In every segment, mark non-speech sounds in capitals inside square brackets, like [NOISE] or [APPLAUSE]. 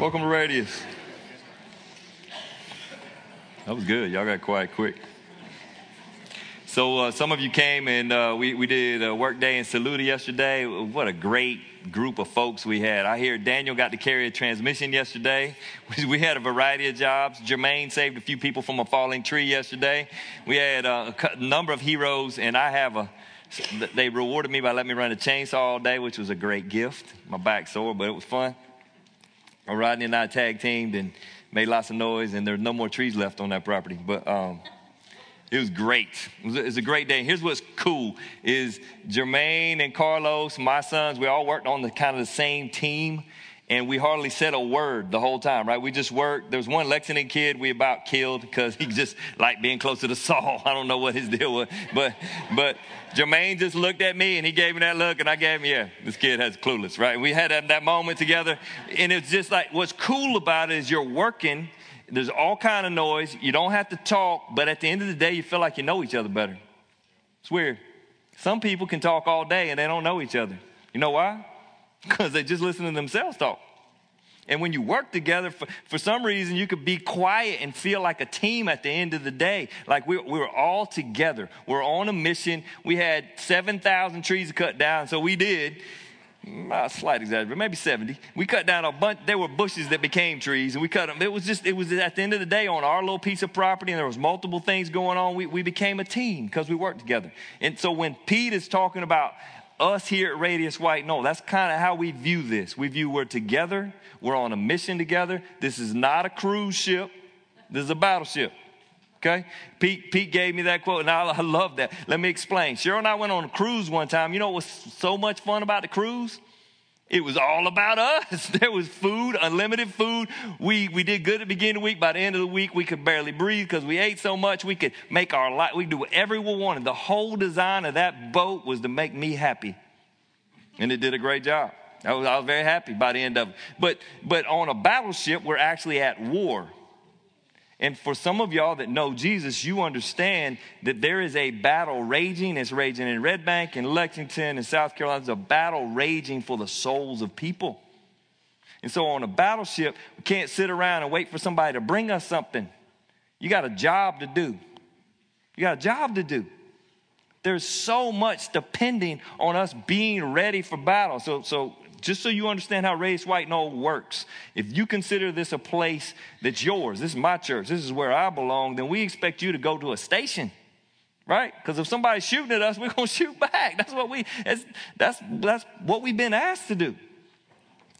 Welcome to Radius. That was good. Y'all got quiet quick. So uh, some of you came and uh, we, we did a work day in Saluda yesterday. What a great group of folks we had. I hear Daniel got to carry a transmission yesterday. [LAUGHS] We had a variety of jobs. Jermaine saved a few people from a falling tree yesterday. We had uh, a number of heroes, and I have a. They rewarded me by letting me run a chainsaw all day, which was a great gift. My back sore, but it was fun. Rodney and I tag teamed and made lots of noise, and there's no more trees left on that property. But um, it was great. It was, a, it was, a, great day. Here's what's cool: is Jermaine and Carlos, my sons, we all worked on the kind of the same team, and we hardly said a word the whole time, right? We just worked. There was one Lexington kid we about killed because he just liked being close to the [LAUGHS] saw. I don't know what his deal was, but but Jermaine just looked at me and he gave me that look, and I gave him, yeah, this kid has clueless, right? We had that, that moment together, and it's just like what's cool about it is you're working. There's all kind of noise. You don't have to talk, but at the end of the day, you feel like you know each other better. It's weird. Some people can talk all day and they don't know each other. You know why? Because they just listen to themselves talk. And when you work together, for, for some reason, you could be quiet and feel like a team at the end of the day. Like we, we were all together. We're on a mission. We had 7,000 trees to cut down, so we did. Mm, a slight exaggeration, maybe 70. We cut down a bunch. There were bushes that became trees, and we cut them. It was just, it was at the end of the day on our little piece of property, and there was multiple things going on. We, we became a team because we worked together. And so when Pete is talking about us here at Radius White Knoll, that's kind of how we view this. We view we're together, we're on a mission together. This is not a cruise ship, this is a battleship. Okay? Pete, Pete gave me that quote, and I, I love that. Let me explain. Cheryl and I went on a cruise one time. You know what was so much fun about the cruise? It was all about us. [LAUGHS] There was food, unlimited food. We, we did good at the beginning of the week. By the end of the week, we could barely breathe because we ate so much. We could make our life, we could do whatever we wanted. The whole design of that boat was to make me happy. And it did a great job. I was, I was very happy by the end of it. But, but on a battleship, we're actually at war. And for some of y'all that know Jesus, you understand that there is a battle raging. It's raging in Red Bank, and Lexington, in South Carolina. There's a battle raging for the souls of people. And so on a battleship, we can't sit around and wait for somebody to bring us something. You got a job to do. You got a job to do. There's so much depending on us being ready for battle. So, so just so you understand how Radius White Knoll works, if you consider this a place that's yours, this is my church, this is where I belong, then we expect you to go to a station, right? Because if somebody's shooting at us, [LAUGHS] we're going to shoot back. That's what we that's, that's that's what we've been asked to do.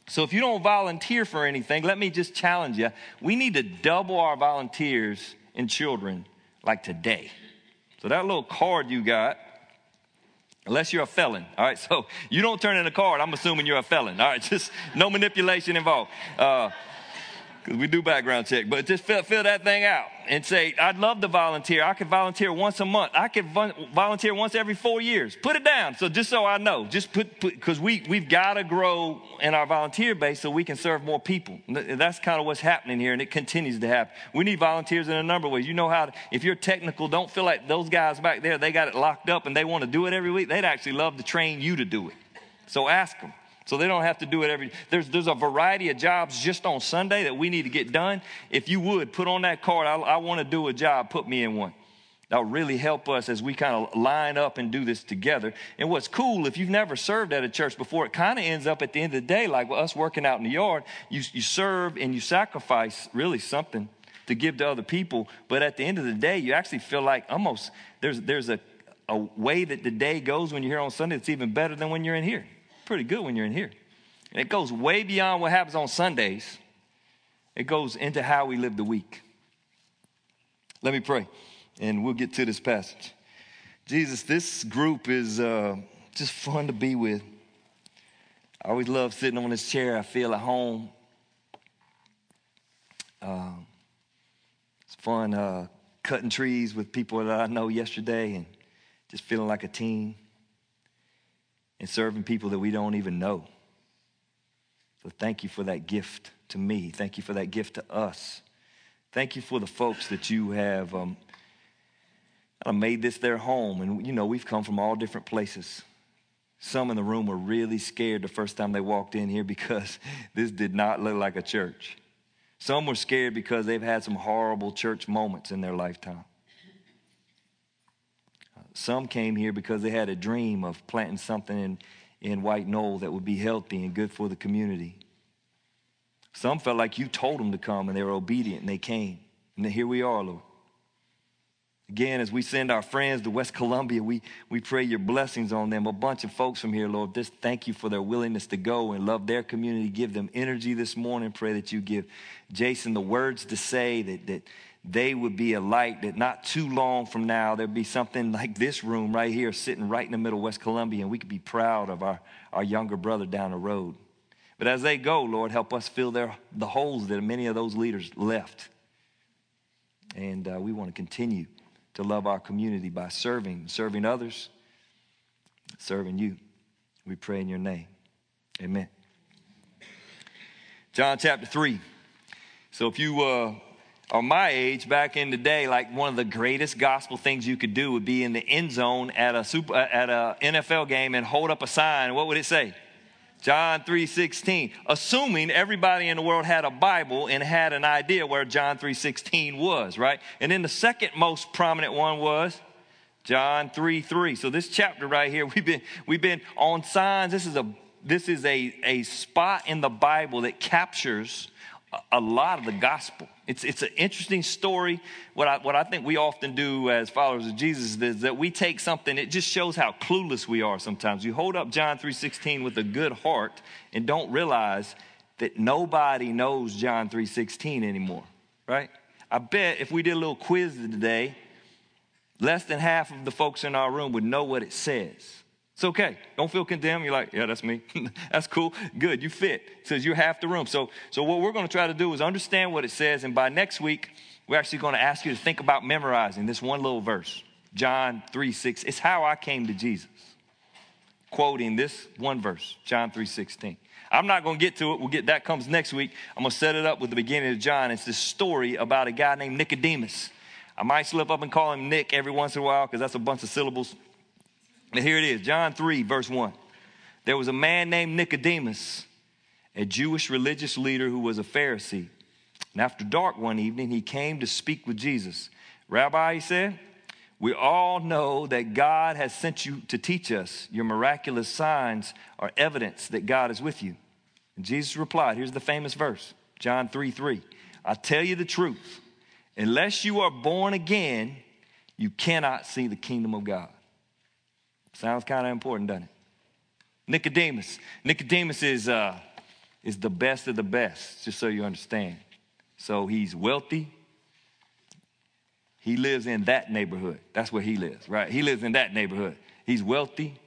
So if you don't volunteer for anything, let me just challenge you. We need to double our volunteers in children like today. So that little card you got unless you're a felon. All right, [LAUGHS] so you don't turn in a card. I'm assuming you're a felon. All right, [LAUGHS] just no manipulation involved. Uh, because we do background check. But just fill, fill, that thing out and say, I'd love to volunteer. I could volunteer once a month. I could volunteer once every four years. Put it down. So just so I know, just put, because we, we've got to grow in our volunteer base so we can serve more people. That's kind of what's happening here, and it continues to happen. We need volunteers in a number of ways. You know how, to, if you're technical, don't feel like those guys back there, they got it locked up and they want to do it every week. They'd actually love to train you to do it. So ask them. So they don't have to do it every there's there's a variety of jobs just on Sunday that we need to get done. If you would put on that card, I, I want to do a job, put me in one. That'll really help us as we kind of line up and do this together. And what's cool, if you've never served at a church before, it kind of ends up at the end of the day, like us working out in the yard, you, you serve and you sacrifice really something to give to other people. But at the end of the day, you actually feel like almost there's, there's a, a way that the day goes when you're here on Sunday that's even better than when you're in here pretty good when you're in here. And it goes way beyond what happens on Sundays, it goes into how we live the week. Let me pray, and we'll get to this passage. Jesus, this group is uh, just fun to be with. I always love sitting on this chair. I feel at home. Uh, it's fun uh, cutting trees with people that I know yesterday and just feeling like a team and serving people that we don't even know. So thank you for that gift to me. Thank you for that gift to us. Thank you for the folks that you have um, made this their home. And, you know, we've come from all different places. Some in the room were really scared the first time they walked in here [LAUGHS] because this did not look like a church. Some were scared because they've had some horrible church moments in their lifetime. Some came here because they had a dream of planting something in, in White Knoll that would be healthy and good for the community. Some felt like you told them to come and they were obedient and they came. And here we are, Lord. Again, as we send our friends to West Columbia, we, we pray your blessings on them. A bunch of folks from here, Lord, just thank you for their willingness to go and love their community. Give them energy this morning. Pray that you give Jason the words to say, that, that they would be a light, that not too long from now, there'd be something like this room right here, sitting right in the middle of West Columbia, and we could be proud of our, our younger brother down the road. But as they go, Lord, help us fill their, the holes that many of those leaders left. And uh, we want to continue to love our community by serving, serving others, serving you. We pray in your name. Amen. John chapter 3. So if you uh, are my age, back in the day, like one of the greatest gospel things you could do would be in the end zone at a super, uh, at a NFL game and hold up a sign. What would it say? John 3:16, assuming everybody in the world had a Bible and had an idea where John 3:16 was, right? And then the second most prominent one was John 3 3. So this chapter right here, [LAUGHS] we've been we've been on signs. This is a this is a, a spot in the Bible that captures a lot of the gospel. It's, it's an interesting story. What I, what I think we often do as followers of Jesus is that we take something, it just shows how clueless we are sometimes. You hold up John 3.16 with a good heart and don't realize that nobody knows John 3.16 anymore, right? I bet if we did a little quiz today, less than half of the folks in our room would know what it says. It's okay. Don't feel condemned. You're like, yeah, that's me. [LAUGHS] that's cool. Good. You fit. It says you're half the room. So, so what we're going to try to do is understand what it says. And by next week, we're actually going to ask you to think about memorizing this one little verse, John 3 6. It's how I came to Jesus. Quoting this one verse, John 3 16. I'm not going to get to it. We'll get that comes next week. I'm going to set it up with the beginning of John. It's this story about a guy named Nicodemus. I might slip up and call him Nick every once in a while because that's a bunch of syllables. And here it is John 3, verse 1. There was a man named Nicodemus, a Jewish religious leader who was a Pharisee. And after dark one evening, he came to speak with Jesus. Rabbi, he said, we all know that God has sent you to teach us. Your miraculous signs are evidence that God is with you. And Jesus replied, here's the famous verse, John 3 3. I tell you the truth, unless you are born again, you cannot see the kingdom of God. Sounds kind of important, doesn't it? Nicodemus. Nicodemus is, uh, is the best of the best, just so you understand. So he's wealthy. He lives in that neighborhood. That's where he lives, right? He lives in that neighborhood. He's wealthy.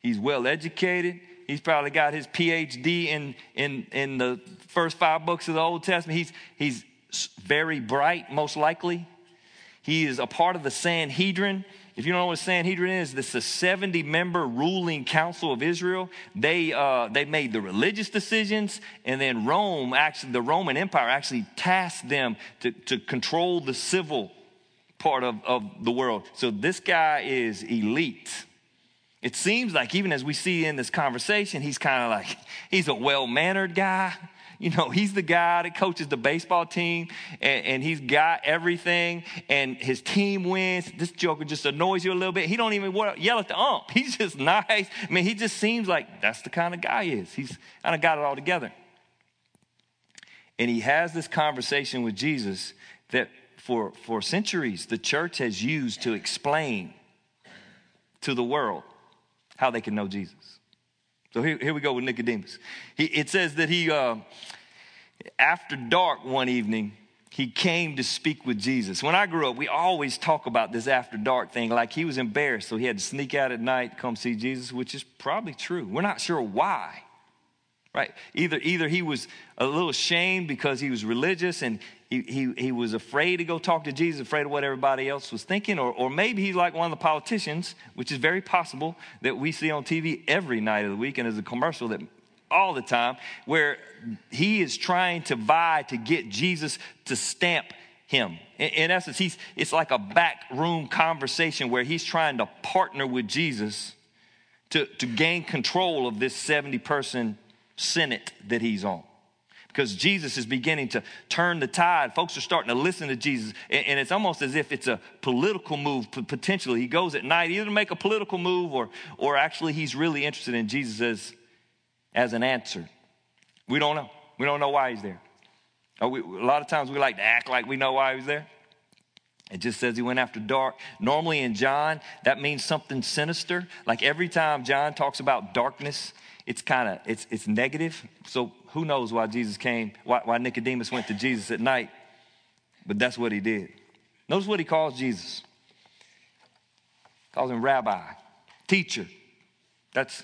He's well educated. He's probably got his PhD in, in, in the first five books of the Old Testament. He's, he's very bright, most likely. He is a part of the Sanhedrin. If you don't know what Sanhedrin is, this is a 70 member ruling council of Israel. They, uh, they made the religious decisions, and then Rome, actually, the Roman Empire actually tasked them to, to control the civil part of, of the world. So this guy is elite. It seems like, even as we see in this conversation, he's kind of like, he's a well mannered guy. You know, he's the guy that coaches the baseball team and, and, he's got everything and his team wins. This joker just annoys you a little bit. He don't even yell at the ump. [LAUGHS] He's just nice. I mean, he just seems like that's the kind of guy he is. He's kind of got it all together. And he has this conversation with Jesus that for, for centuries the church has used to explain to the world how they can know Jesus. So here, here we go with Nicodemus. He, it says that he, uh, after dark one evening, he came to speak with Jesus. When I grew up, we always talk about this after dark thing, like he was embarrassed, so he had to sneak out at night, come see Jesus, which is probably true. We're not sure why right? Either, either he was a little ashamed because he was religious and he, he, he was afraid to go talk to Jesus, afraid of what everybody else was thinking, or, or maybe he's like one of the politicians, which is very possible that we see on TV every night of the week and as a commercial that all the time, where he is trying to vie to get Jesus to stamp him. In, in essence, he's, it's like a back room conversation where he's trying to partner with Jesus to, to gain control of this 70 person Senate that he's on. Because Jesus is beginning to turn the tide. Folks are starting to listen to Jesus. And, it's almost as if it's a political move, potentially. He goes at night either to make a political move or, or actually he's really interested in Jesus as, as an answer. We don't know. We don't know why he's there. We, a lot of times we like to act like we know why he's there. It just says he went after dark. Normally in John, that means something sinister. Like every time John talks about darkness, it's kind of it's it's negative. So who knows why Jesus came, why, why Nicodemus went to Jesus at night, but that's what he did. Notice what he calls Jesus. Calls him rabbi, teacher. That's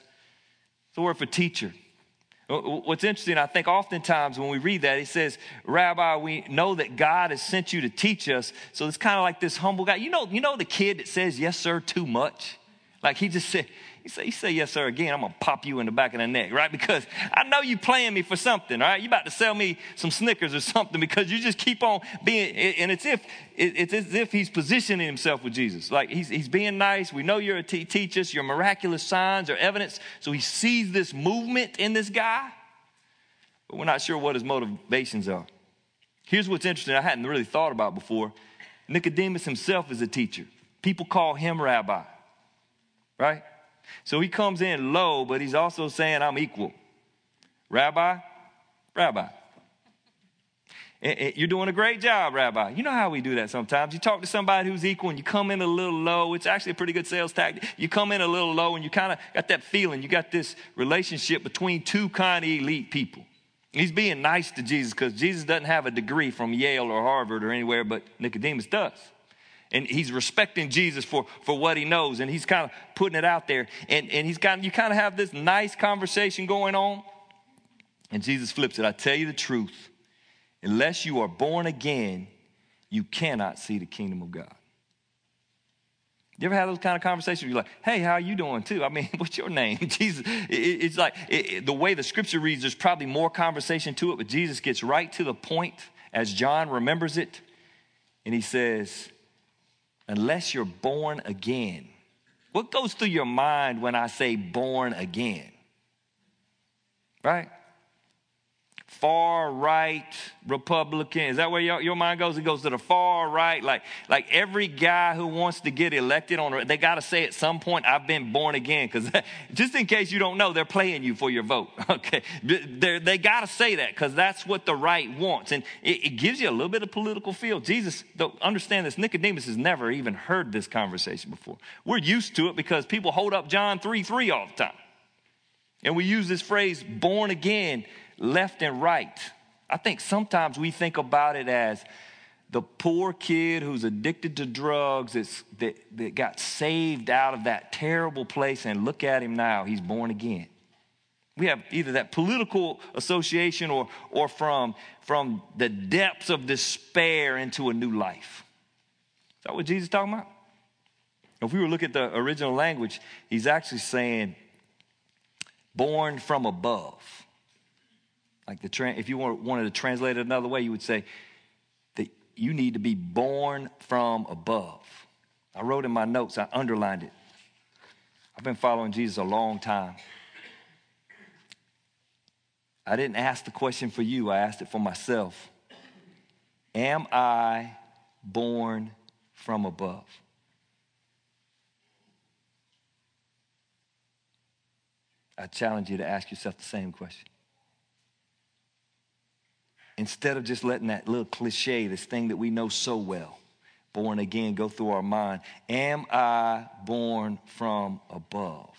the word for teacher. What's interesting, I think oftentimes when we read that, he says, Rabbi, we know that God has sent you to teach us. So it's kind of like this humble guy. You know, you know the kid that says yes, sir, too much? Like he just said, he say, you say yes, sir, again, I'm gonna pop you in the back of the neck, right? Because I know you playing me for something, all right? You about to sell me some Snickers or something because you just keep on being, and it's if it's as if he's positioning himself with Jesus. Like he's, he's being nice. We know you're a te- teach us, your miraculous signs or evidence. So he sees this movement in this guy, but we're not sure what his motivations are. Here's what's interesting, I hadn't really thought about before. Nicodemus himself is a teacher. People call him rabbi, right? So he comes in low, but he's also saying, I'm equal. Rabbi, Rabbi. You're doing a great job, Rabbi. You know how we do that sometimes. You talk to somebody who's equal and you come in a little low. It's actually a pretty good sales tactic. You come in a little low and you kind of got that feeling. You got this relationship between two kind of elite people. He's being nice to Jesus because Jesus doesn't have a degree from Yale or Harvard or anywhere, but Nicodemus does and he's respecting Jesus for, for what he knows, and he's kind of putting it out there. And, and he's kind you kind of have this nice conversation going on, and Jesus flips it. I tell you the truth, unless you are born again, you cannot see the kingdom of God. You ever have those kind of conversations? You're like, hey, how are you doing too? I mean, [LAUGHS] what's your name? [LAUGHS] Jesus. It, it's like it, it, the way the scripture reads, there's probably more conversation to it, but Jesus gets right to the point as John remembers it. And he says, unless you're born again. What goes through your mind when I say born again? Right? Far right Republican. Is that where your, your mind goes? It goes to the far right. Like, like every guy who wants to get elected on, they got to say at some point, I've been born again. Because [LAUGHS] just in case you don't know, they're playing you for your vote. [LAUGHS] Okay. They're, they got to say that because that's what the right wants. And it, it, gives you a little bit of political feel. Jesus, though, understand this, Nicodemus has never even heard this conversation before. We're used to it because people hold up John 3 3 all the time. And we use this phrase, born again left and right. I think sometimes we think about it as the poor kid who's addicted to drugs that, that got saved out of that terrible place, and look at him now, he's born again. We have either that political association or, or from, from the depths of despair into a new life. Is that what Jesus is talking about? If we were to look at the original language, he's actually saying, born from above. Like the tra- if you wanted to translate it another way, you would say that you need to be born from above. I wrote in my notes, I underlined it. I've been following Jesus a long time. I didn't ask the question for you, I asked it for myself. Am I born from above? I challenge you to ask yourself the same question instead of just letting that little cliche, this thing that we know so well, born again, go through our mind. Am I born from above?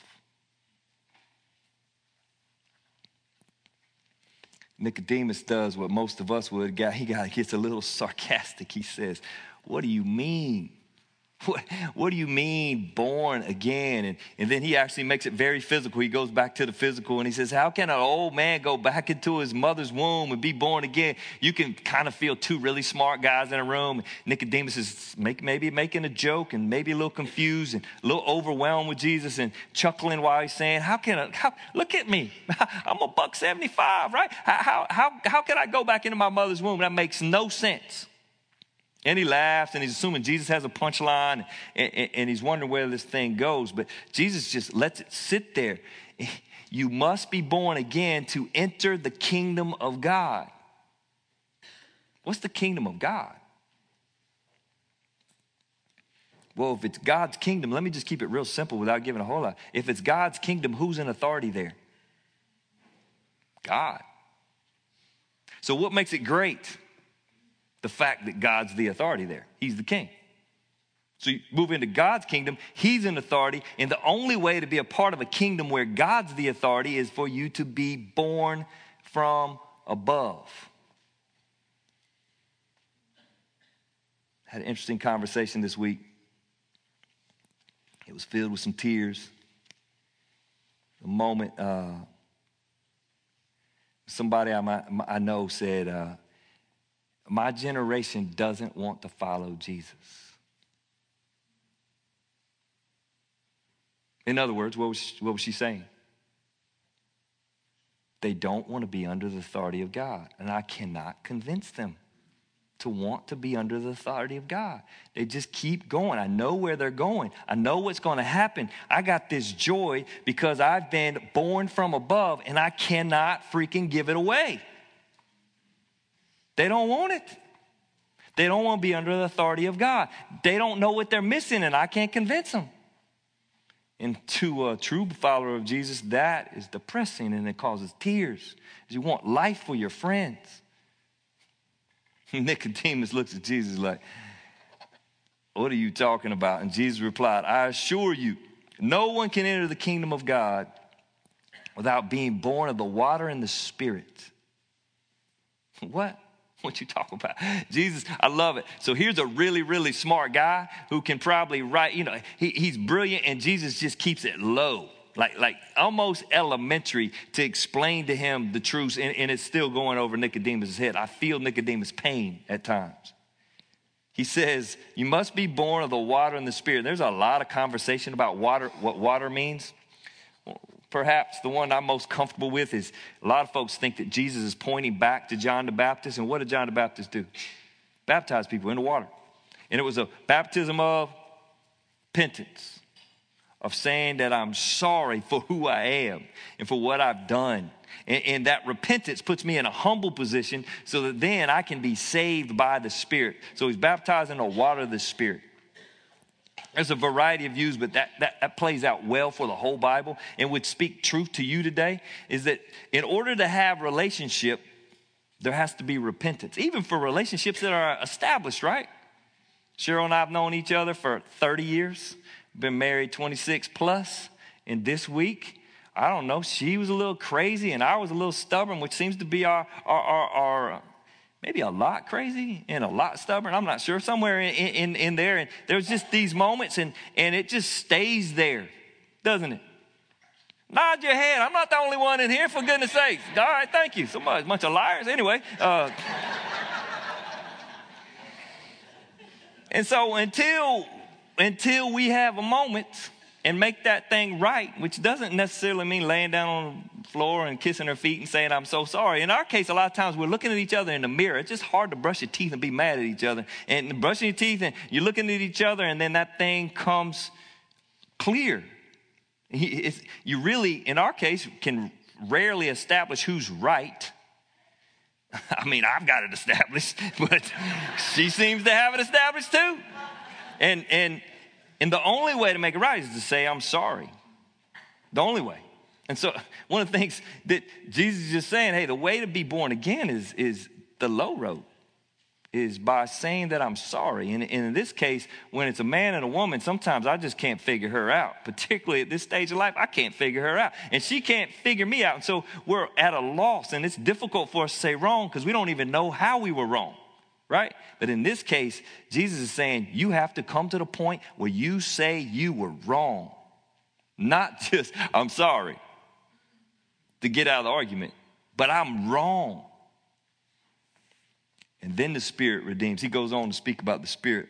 Nicodemus does what most of us would. He gets a little sarcastic. He says, What do you mean? What, what do you mean born again? And, and then he actually makes it very physical. He goes back to the physical and he says, How can an old man go back into his mother's womb and be born again? You can kind of feel two really smart guys in a room. Nicodemus is make, maybe making a joke and maybe a little confused and a little overwhelmed with Jesus and chuckling while he's saying, How can I, how, look at me. [LAUGHS] I'm a buck 75, right? How, how, how, how can I go back into my mother's womb? That makes no sense. And he laughs and he's assuming Jesus has a punchline and, and, and, he's wondering where this thing goes. But Jesus just lets it sit there. [LAUGHS] You must be born again to enter the kingdom of God. What's the kingdom of God? Well, if it's God's kingdom, let me just keep it real simple without giving a whole lot. If it's God's kingdom, who's in authority there? God. So, what makes it great? The fact that God's the authority there, He's the king. So, you move into God's kingdom, He's in authority, and the only way to be a part of a kingdom where God's the authority is for you to be born from above. Had an interesting conversation this week. It was filled with some tears. The moment uh, somebody I, I know said, uh, My generation doesn't want to follow Jesus. In other words, what was, she, what was she saying? They don't want to be under the authority of God, and I cannot convince them to want to be under the authority of God. They just keep going. I know where they're going. I know what's going to happen. I got this joy because I've been born from above and I cannot freaking give it away. They don't want it. They don't want to be under the authority of God. They don't know what they're missing and I can't convince them. And to a true follower of Jesus, that is depressing and it causes tears. You want life for your friends. [LAUGHS] Nicodemus looks at Jesus like, What are you talking about? And Jesus replied, I assure you, no one can enter the kingdom of God without being born of the water and the spirit. [LAUGHS] What? [LAUGHS] What you talking about? Jesus, I love it. So here's a really, really smart guy who can probably write, you know, he, he's brilliant and Jesus just keeps it low like, like almost elementary to explain to him the truth, and, and it's still going over Nicodemus' head. I feel Nicodemus' pain at times. He says, You must be born of the water and the spirit. There's a lot of conversation about water, what water means. Perhaps the one I'm most comfortable with is a lot of folks think that Jesus is pointing back to John the Baptist. And what did John the Baptist do? Baptize people in the water. And it was a baptism of repentance of saying that I'm sorry for who I am and for what I've done. And, and, that repentance puts me in a humble position so that then I can be saved by the Spirit. So he's baptized in the water of the Spirit. There's a variety of views, but that, that, that plays out well for the whole Bible and would speak truth to you today is that in order to have relationship, there has to be repentance, even for relationships that are established, right? Cheryl and I have known each other for 30 years been married 26 plus, and this week, I don't know, she was a little crazy and I was a little stubborn, which seems to be our, our, our, our maybe a lot crazy and a lot stubborn. I'm not sure, somewhere in, in, in there. And there's just these moments, and, and it just stays there, doesn't it? Nod your head. I'm not the only one in here, for goodness sake. All right, thank you. Somebody, a bunch of liars. Anyway. Uh, and so until until we have a moment and make that thing right, which doesn't necessarily mean laying down on floor and kissing her feet and saying, I'm so sorry. In our case, a lot of times we're looking at each other in the mirror. It's just hard to brush your teeth and be mad at each other. And brushing your teeth and you're looking at each other, and then that thing comes clear. You really, in our case, can rarely establish who's right. [LAUGHS] I mean, I've got it established, [LAUGHS] but she seems to have it established too. And, and, and the only way to make it right is to say, I'm sorry. The only way. And so, one of the things that Jesus is just saying, hey, the way to be born again is, is the low road, is by saying that I'm sorry. And, and in this case, when it's a man and a woman, sometimes I just can't figure her out. [LAUGHS] Particularly at this stage of life, I can't figure her out. And she can't figure me out. And so, we're at a loss. And it's difficult for us to say wrong because we don't even know how we were wrong right? But in this case, Jesus is saying you have to come to the point where you say you were wrong. Not [LAUGHS] just, I'm sorry, to get out of the argument, but I'm wrong. And then the Spirit redeems. He goes on to speak about the Spirit.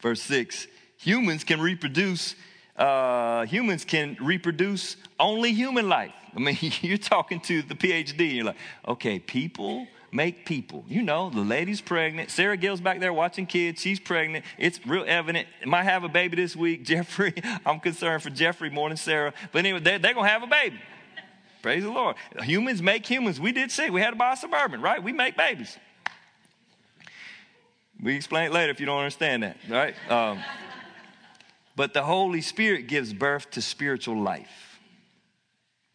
Verse 6 humans can reproduce, uh, humans can reproduce only human life. I mean, [LAUGHS] you're talking to the PhD, and you're like, okay, people make people. You know, the lady's pregnant. Sarah Gill's back there watching kids. She's pregnant. It's real evident. Might have a baby this week. [LAUGHS] Jeffrey, I'm concerned for Jeffrey more than Sarah. But anyway, they're, they're going to have a baby. Praise the Lord. Humans make humans. We did see. We had to buy a suburban, right? We make babies. We explain it later if you don't understand that, right? Um, but the Holy Spirit gives birth to spiritual life.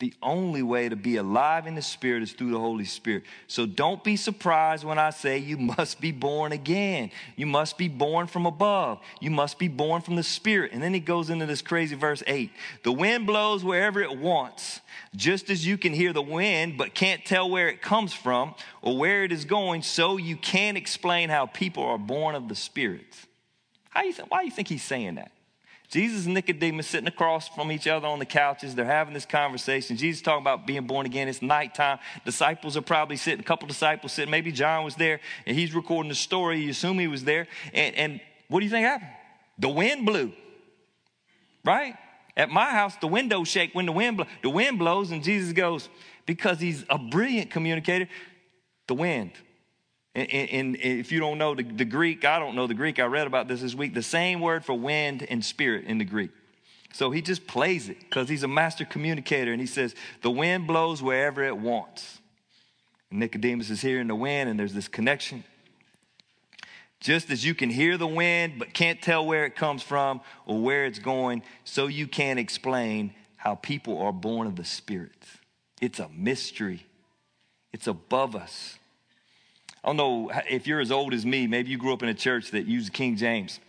The only way to be alive in the Spirit is through the Holy Spirit. So don't be surprised when I say you [LAUGHS] must be born again. You must be born from above. You must be born from the Spirit. And then he goes into this crazy verse 8. The wind blows wherever it wants, just as you can hear the wind but can't tell where it comes from or where it is going, so you can't explain how people are born of the Spirit. How you th- why do you think he's saying that? Jesus and Nicodemus sitting across from each other on the couches. They're having this conversation. Jesus talking about being born again. It's nighttime. Disciples are probably sitting, a couple disciples sitting. Maybe John was there and he's recording the story. You assume he was there. And, and what do you think happened? The wind blew. Right? At my house, the windows shake when the wind blows. The wind blows, and Jesus goes, because he's a brilliant communicator, the wind. And, and, and, if you don't know the, the Greek, I don't know the Greek. I read about this this week. The same word for wind and spirit in the Greek. So he just plays it because he's a master communicator. And he says, The wind blows wherever it wants. And Nicodemus is hearing the wind, and there's this connection. Just as you can hear the wind but can't tell where it comes from or where it's going, so you can't explain how people are born of the Spirit. It's a mystery, it's above us. I don't know if you're as old as me, maybe you grew up in a church that used King James.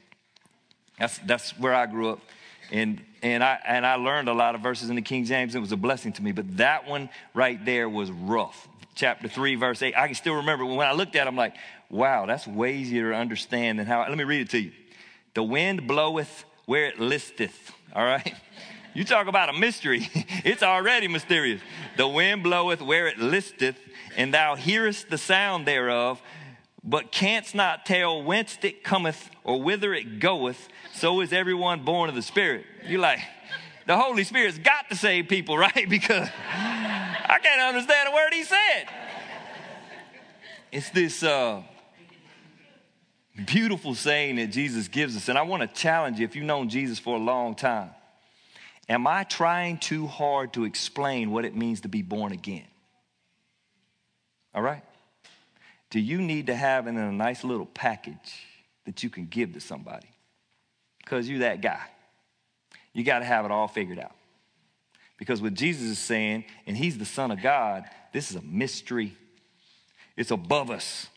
That's, that's where I grew up. And, and, I, and I learned a lot of verses in the King James. It was a blessing to me. But that one right there was rough. Chapter 3, verse 8. I can still remember when I looked at it, I'm like, wow, that's way easier to understand than how. Let me read it to you. The wind bloweth where it listeth. All right? You talk about a mystery. [LAUGHS] it's already mysterious. The wind bloweth where it listeth, and thou hearest the sound thereof, but canst not tell whence it cometh or whither it goeth. So is everyone born of the Spirit. You're like, the Holy Spirit's got to save people, [LAUGHS] right? Because I can't understand a word he said. It's this uh, beautiful saying that Jesus gives us. And I want to challenge you if you've known Jesus for a long time. Am I trying too hard to explain what it means to be born again? All right? Do you need to have in a nice little package that you can give to somebody? Because you're that guy. You got to have it all figured out. Because what Jesus is saying, and he's the Son of God, this is a mystery. It's above us.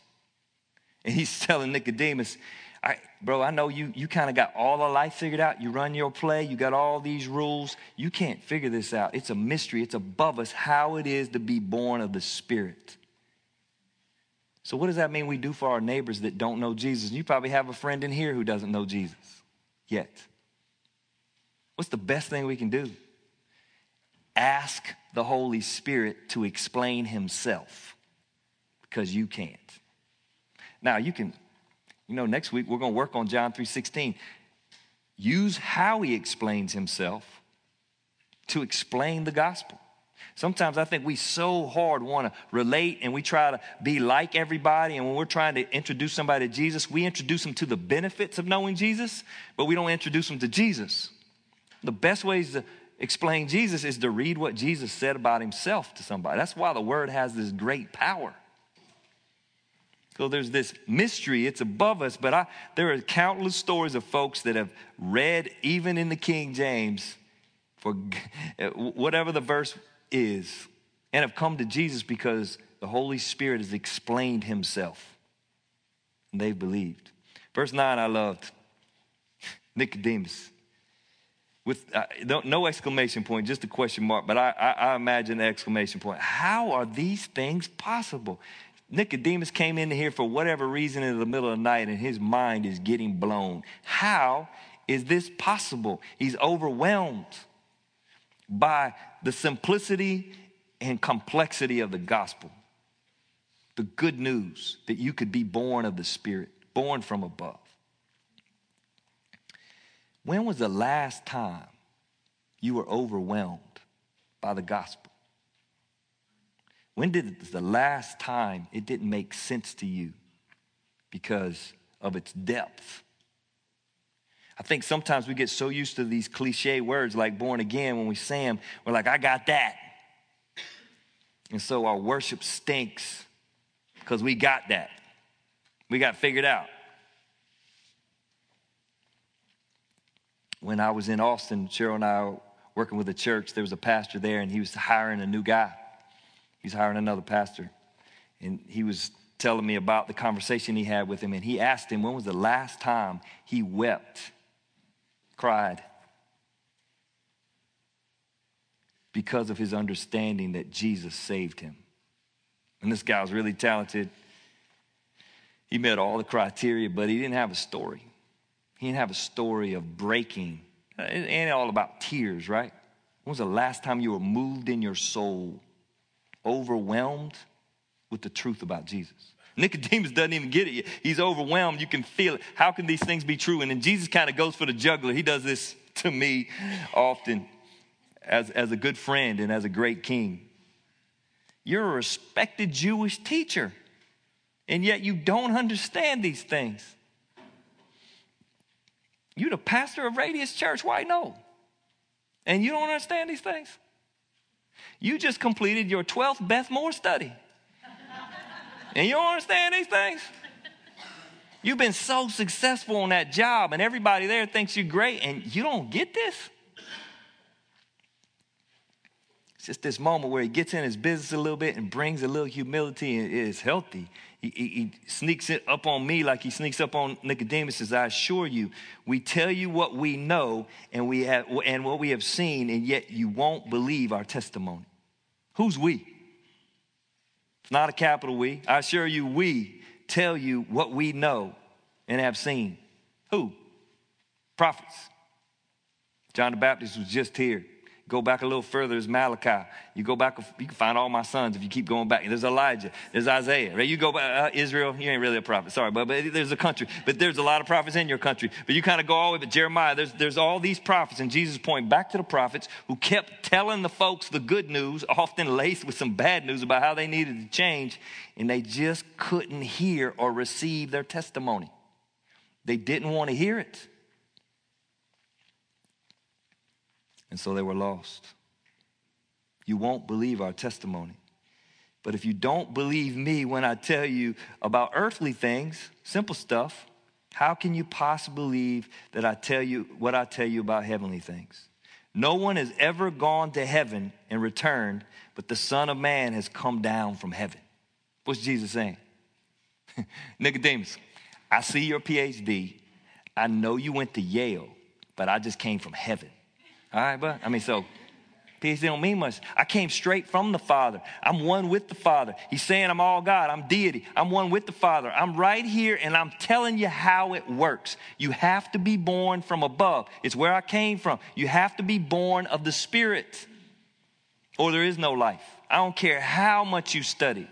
And he's [LAUGHS] telling Nicodemus, I, bro, I know you, you kind of got all the life figured out. You run your play, you got all these rules. You can't figure this out. It's a mystery, it's above us how it is to be born of the Spirit. So, what does that mean we do for our neighbors that don't know Jesus? You probably have a friend in here who doesn't know Jesus yet. What's the best thing we can do? Ask the Holy Spirit to explain Himself because you can't. Now, you can, you know, next week we're going to work on John 3:16. Use how He explains Himself to explain the gospel. Sometimes I think we so hard want to relate and we try to be like everybody. And when we're trying to introduce somebody to Jesus, we introduce them to the benefits of knowing Jesus, but we don't introduce them to Jesus. The best ways to explain Jesus is to read what Jesus said about himself to somebody. That's why the word has this great power. So there's this mystery, it's above us, but I, there are countless stories of folks that have read, even in the King James, for [LAUGHS] whatever the verse is and have come to Jesus because the Holy Spirit has explained himself and they've believed. Verse 9, I loved [LAUGHS] Nicodemus. With uh, no exclamation point, just a question mark, but I, I, I imagine the exclamation point. How are these things possible? Nicodemus came in here for whatever reason in the middle of the night and his mind is getting blown. How is this possible? He's overwhelmed by the simplicity and complexity of the gospel. The good news that you could be born of the Spirit, born from above. When was the last time you were overwhelmed by the gospel? When did the last time it didn't make sense to you because of its depth? I think sometimes we get so used to these cliche words like born again when we say them, we're like, I got that. And so our worship stinks because we got that. We got figured out. When I was in Austin, Cheryl and I were working with a church, there was a pastor there and he was hiring a new guy. He's hiring another pastor. And he was telling me about the conversation he had with him. And he asked him, when was the last time he wept cried because of his understanding that Jesus saved him. And this guy was really talented. He met all the criteria, but he didn't have a story. He didn't have a story of breaking. It ain't all about tears, right? When was the last time you were moved in your soul, overwhelmed with the truth about Jesus? Nicodemus doesn't even get it yet. He's overwhelmed. You can feel it. How can these things be true? And then Jesus kind of goes for the juggler. He does this [LAUGHS] to me often as, as a good friend and as a great king. You're a respected Jewish teacher, and yet you don't understand these things. You're the pastor of Radius Church. Why no? And you don't understand these things? You just completed your 12th Beth Moore study. And you don't understand these things? You've been so successful on that job, and everybody there thinks you're great, and you don't get this? It's just this moment where he gets in his business a little bit and brings a little humility, and is healthy. He, he, he, sneaks it up on me like he sneaks up on Nicodemus. As "I assure you, we tell you what we know and we have and what we have seen, and yet you won't believe our testimony." Who's we? It's not a capital we. I assure you, we tell you what we know and have seen. Who? Prophets. John the Baptist was just here. Go back a little further, there's Malachi. You go back, you can find all my sons if you keep going back. There's Elijah, there's Isaiah, right? You go back, uh, Israel, you ain't really a prophet, sorry, but, but there's a country. But there's a lot of prophets in your country. But you kind of go all the way to Jeremiah, there's, there's all these prophets, and Jesus point back to the prophets who kept telling the folks the good news, often laced with some bad news about how they needed to change, and they just couldn't hear or receive their testimony. They didn't want to hear it. And so they were lost. You won't believe our testimony. But if you don't believe me when I tell you about earthly things, simple stuff, how can you possibly believe that I tell you what I tell you about heavenly things? No one has ever gone to heaven and returned, but the Son of Man has come down from heaven. What's Jesus saying? [LAUGHS] Nicodemus, I see your PhD. I know you went to Yale, but I just came from heaven. All right, but I mean, so peace don't mean much. I came straight from the Father. I'm one with the Father. He's saying I'm all God. I'm deity. I'm one with the Father. I'm right here and I'm telling you how it works. You have to be born from above. It's where I came from. You have to be born of the Spirit or there is no life. I don't care how much you study.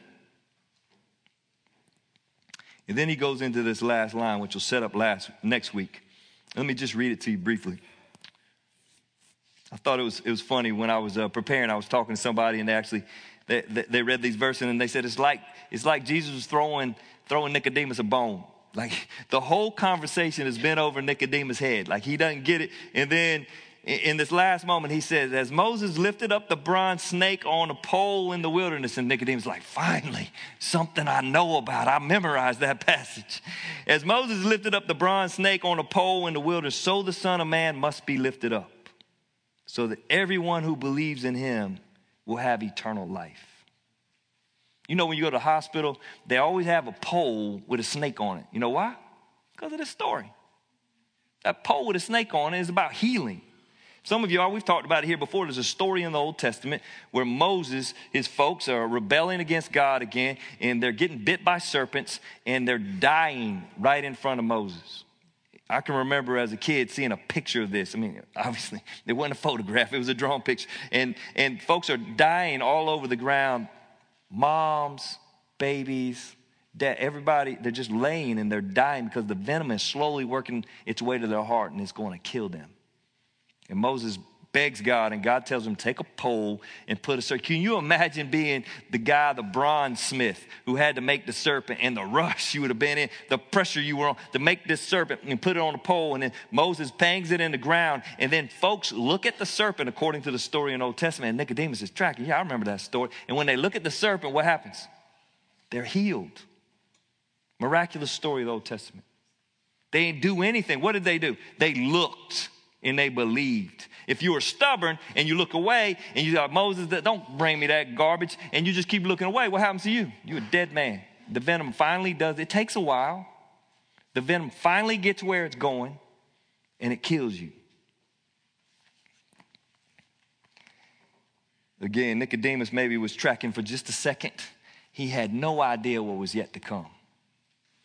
And then he goes into this last line, which will set up last next week. Let me just read it to you briefly. I thought it was, it was funny when I was uh, preparing, I was talking to somebody and they actually, they, they read these verses and they said, it's like, it's like Jesus was throwing, throwing Nicodemus a bone. Like [LAUGHS] the whole conversation has been over Nicodemus' head. Like he doesn't get it. And then in this last moment, he says, As Moses lifted up the bronze snake on a pole in the wilderness, and Nicodemus like, Finally, something I know about. I memorized that [LAUGHS] passage. As Moses lifted up the bronze snake on a pole in the wilderness, so the Son of Man must be lifted up so that everyone who believes in him will have eternal life. You know, when you go to the hospital, they always have a pole with a snake on it. You know why? Because of this story. That pole with a snake on it is about healing. Some of y'all, we've talked about it here before. There's a story in the Old Testament where Moses, his folks are rebelling against God again, and they're getting bit by serpents, and they're dying right in front of Moses. I can remember as a kid seeing a picture of this. I mean, [LAUGHS] obviously, it wasn't a photograph, it was a drawn picture. And, and folks are dying all over the ground moms, babies, dad, everybody, they're just laying and they're dying because the venom is slowly working its way to their heart and it's going to kill them. And Moses begs God, and God tells him, take a pole and put a serpent. Can you imagine being the guy, the bronze smith, who had to make the serpent and the rush you would have been in, the pressure you were on to make this serpent and put it on a pole, and then Moses bangs it in the ground, and then folks look at the serpent according to the story in Old Testament, and Nicodemus is tracking. Yeah, I remember that story. And when they look at the serpent, what happens? They're healed. Miraculous story of the Old Testament. They didn't do anything. What did they do? They looked and they believed. If you are stubborn and you look away and you thought, Moses, don't bring me that garbage, and you just keep looking away, what happens to you? You're a dead man. The venom finally does, it takes a while. The venom finally gets where it's going and it kills you. Again, Nicodemus maybe was tracking for just a second. He had no idea what was yet to come.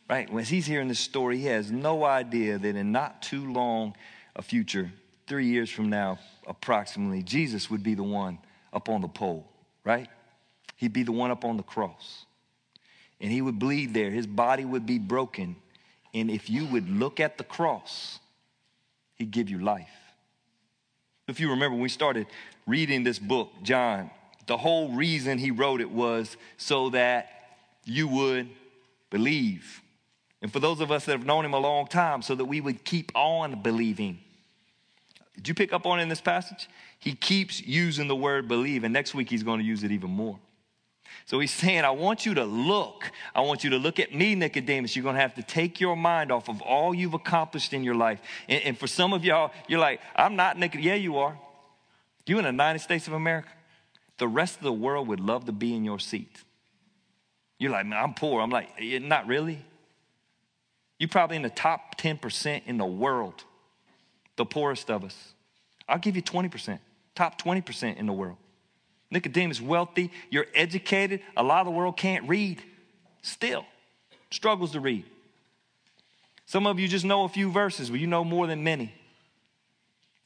Right? When he's hearing this story, he has no idea that in not too long a future, three years from now, approximately, Jesus would be the one up on the pole, right? He'd be the one up on the cross. And he would bleed there. His body would be broken. And if you would look at the cross, he'd give you life. If you remember, when we started reading this book, John, the whole reason he wrote it was so that you would believe. And for those of us that have known him a long time, so that we would keep on believing. Did you pick up on it in this passage? He keeps using the word believe, and next week he's going to use it even more. So he's saying, I want you to look. I want you to look at me, Nicodemus. You're going to have to take your mind off of all you've accomplished in your life. And, and for some of y'all, you're like, I'm not Nicodemus. Yeah, you are. You in the United States of America. The rest of the world would love to be in your seat. You're like, man, I'm poor. I'm like, not really. You're probably in the top 10% in the world, the poorest of us. I'll give you 20%, top 20% in the world. Nicodemus, wealthy, you're educated. A lot of the world can't read, still struggles to read. Some of you just know a few verses, but you know more than many.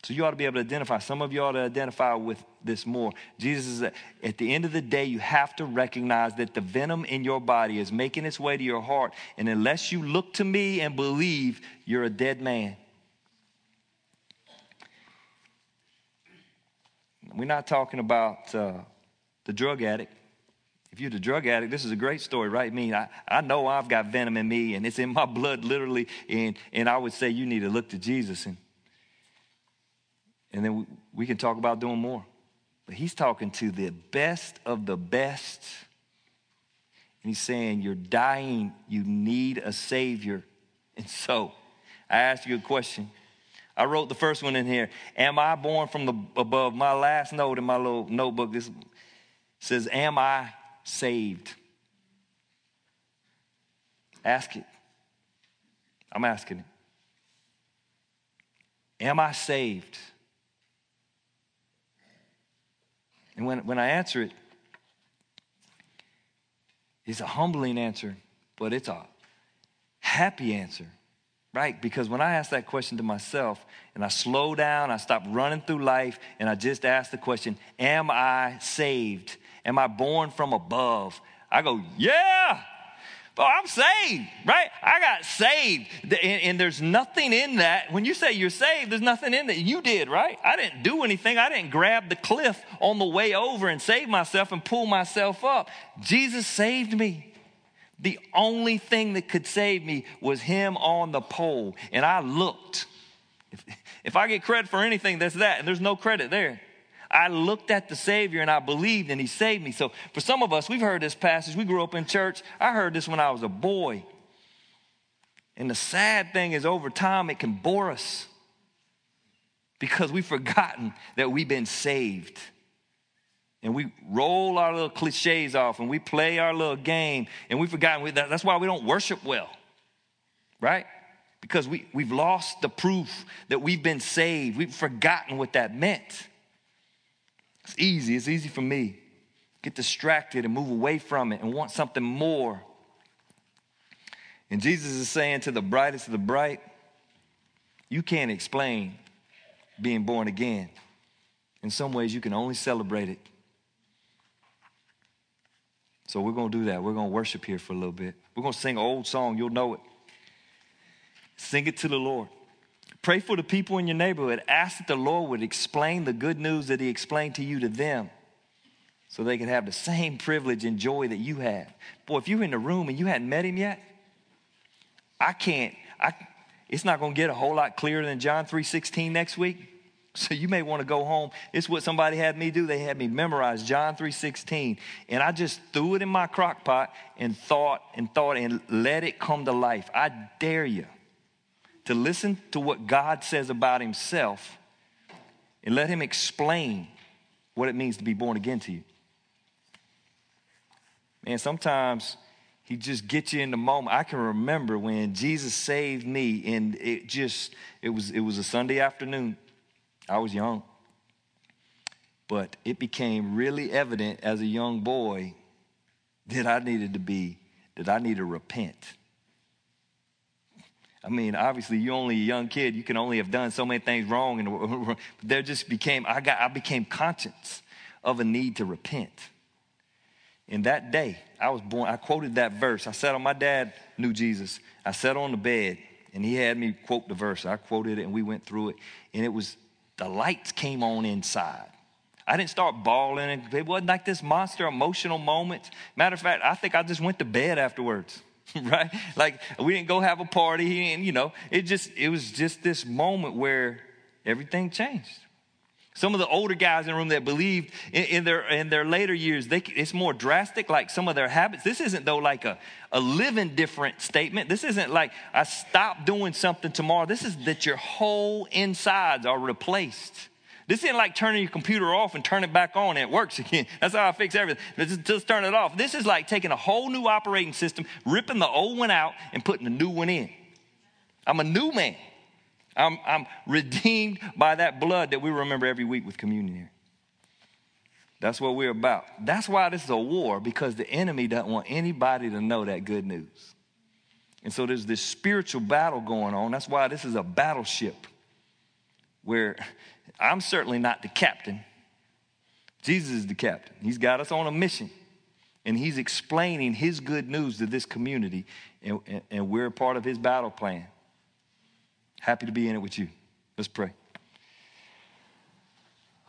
So you ought to be able to identify. Some of you ought to identify with this more. Jesus is, at the end of the day, you have to recognize that the venom in your body is making its way to your heart. And unless you look to me and believe, you're a dead man. We're not talking about uh, the drug addict. If you're the drug addict, this is a great story, right? I mean, I, I know I've got venom in me and it's in my blood literally. And, and I would say you need to look to Jesus. And and then we, we can talk about doing more. But he's talking to the best of the best. And he's saying, You're dying, you need a Savior. And so, I ask you a question. I wrote the first one in here. Am I born from the above? My last note in my little notebook this says, Am I saved? Ask it. I'm asking it. Am I saved? And when, when I answer it, it's a humbling answer, but it's a happy answer, right? Because when I ask that question to myself and I slow down, I stop running through life and I just ask the question, Am I saved? Am I born from above? I go, Yeah, Oh, I'm saved, right? I got saved. And, and, there's nothing in that. When you say you're saved, there's nothing in that. You did, right? I didn't do anything. I didn't grab the cliff on the way over and save myself and pull myself up. Jesus saved me. The only thing that could save me was Him on the pole. And I looked. If, if I get credit for anything, that's that. And there's no credit there. I looked at the Savior and I believed and He saved me. So for some of us, we've heard this passage. We grew up in church. I heard this when I was a boy. And the sad thing is, over time, it can bore us because we've forgotten that we've been saved. And we roll our little cliches off and we play our little game and we've forgotten. That's why we don't worship well, right? Because we, we've lost the proof that we've been saved. We've forgotten what that meant. It's easy. It's easy for me. Get distracted and move away from it and want something more. And Jesus is saying to the brightest of the bright, you can't explain being born again. In some ways, you can only celebrate it. So we're going to do that. We're going to worship here for a little bit. We're going to sing an old song. You'll know it. Sing it to the Lord. Pray for the people in your neighborhood. Ask that the Lord would explain the good news that He explained to you to them so they can have the same [LAUGHS] privilege and joy that you have. Boy, if you're in the room and you hadn't met Him yet, I can't, I, it's not going to get a whole lot clearer than John 3.16 next week. So you may want to go home. It's what somebody had me do. They had me memorize John 3:16, and I just threw it in my crock pot and thought and thought and let it come to life. I dare you to listen to what God says about himself and let him explain what it means to be born again to you. Man, sometimes he just gets you in the moment. I can remember when Jesus saved me and it just it was it was a Sunday afternoon. I was young. But it became really evident as a young boy that I needed to be that I needed to repent. I mean, obviously, you're only a young kid. You can only have done so many things wrong, and [LAUGHS] there just became I got I became conscious of a need to repent. And that day, I was born. I quoted that verse. I sat on my dad knew Jesus. I sat on the bed, and he had me quote the verse. I quoted it, and we went through it, and it was the lights came on inside. I didn't start bawling. It wasn't like this monster emotional moment. Matter of fact, I think I just went to bed afterwards. [LAUGHS] right? Like we didn't go have a party, and you know, it just it was just this moment where everything changed. Some of the older guys in the room that believed in, in, their in their later years, they, it's more drastic. Like some of their habits. This isn't though like a a living different statement. This isn't like I stop doing something tomorrow. This is that your whole insides are replaced. This isn't like turning your computer off and turn it back on and it works [LAUGHS] again. That's how I fix everything. Just, just turn it off. This is like taking a whole new operating system, ripping the old one out, and putting a new one in. I'm a new man. I'm, I'm redeemed by that blood that we remember every week with communion here. That's what we're about. That's why this is a war, because the enemy doesn't want anybody to know that good news. And so there's this spiritual battle going on. That's why this is a battleship where I'm certainly not the captain. Jesus is the captain. He's got us on a mission. And he's explaining his good news to this community, and, and, and we're part of his battle plan. Happy to be in it with you. Let's pray.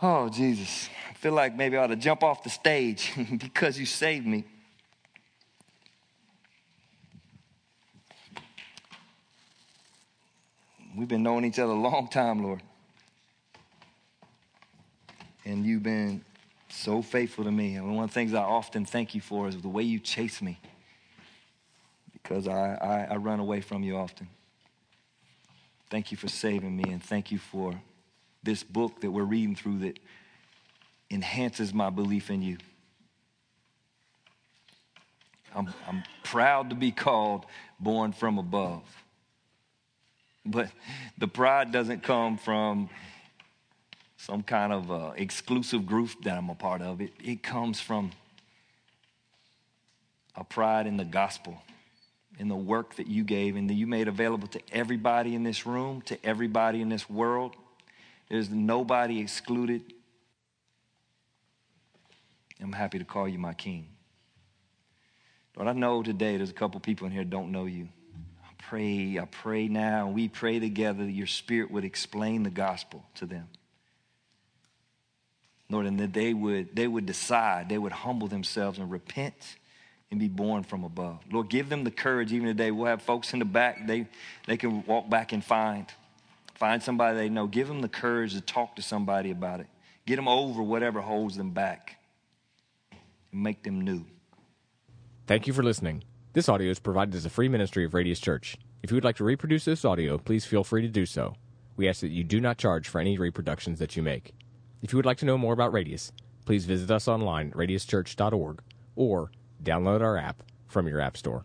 Oh, Jesus. I feel like maybe I ought to jump off the stage [LAUGHS] because you saved me. We've been knowing each other a long time, Lord and you've been so faithful to me. And one of the things I often thank you for is the way you chase me because I, I, I run away from you often. Thank you for saving me, and thank you for this book that we're reading through that enhances my belief in you. I'm, I'm proud to be called born from above. But the pride doesn't come from some kind of uh, exclusive group that I'm a part of. It, it comes from a pride in the gospel, in the work that you gave and that you made available to everybody in this room, to everybody in this world. There's nobody excluded. I'm happy to call you my king. Lord, I know today there's a couple people in here don't know you. I pray, I pray now, we pray together that your spirit would explain the gospel to them. Lord, and that they would, they would decide, they would humble themselves and repent and be born from above. Lord, give them the courage even today. We'll have folks in the back, they, they can walk back and find. Find somebody they know. Give them the courage to talk to somebody about it. Get them over whatever holds them back. And make them new. Thank you for listening. This audio is provided as a free ministry of Radius Church. If you would like to reproduce this audio, please feel free to do so. We ask that you do not charge for any reproductions that you make. If you would like to know more about Radius, please visit us online at radiuschurch.org or download our app from your App Store.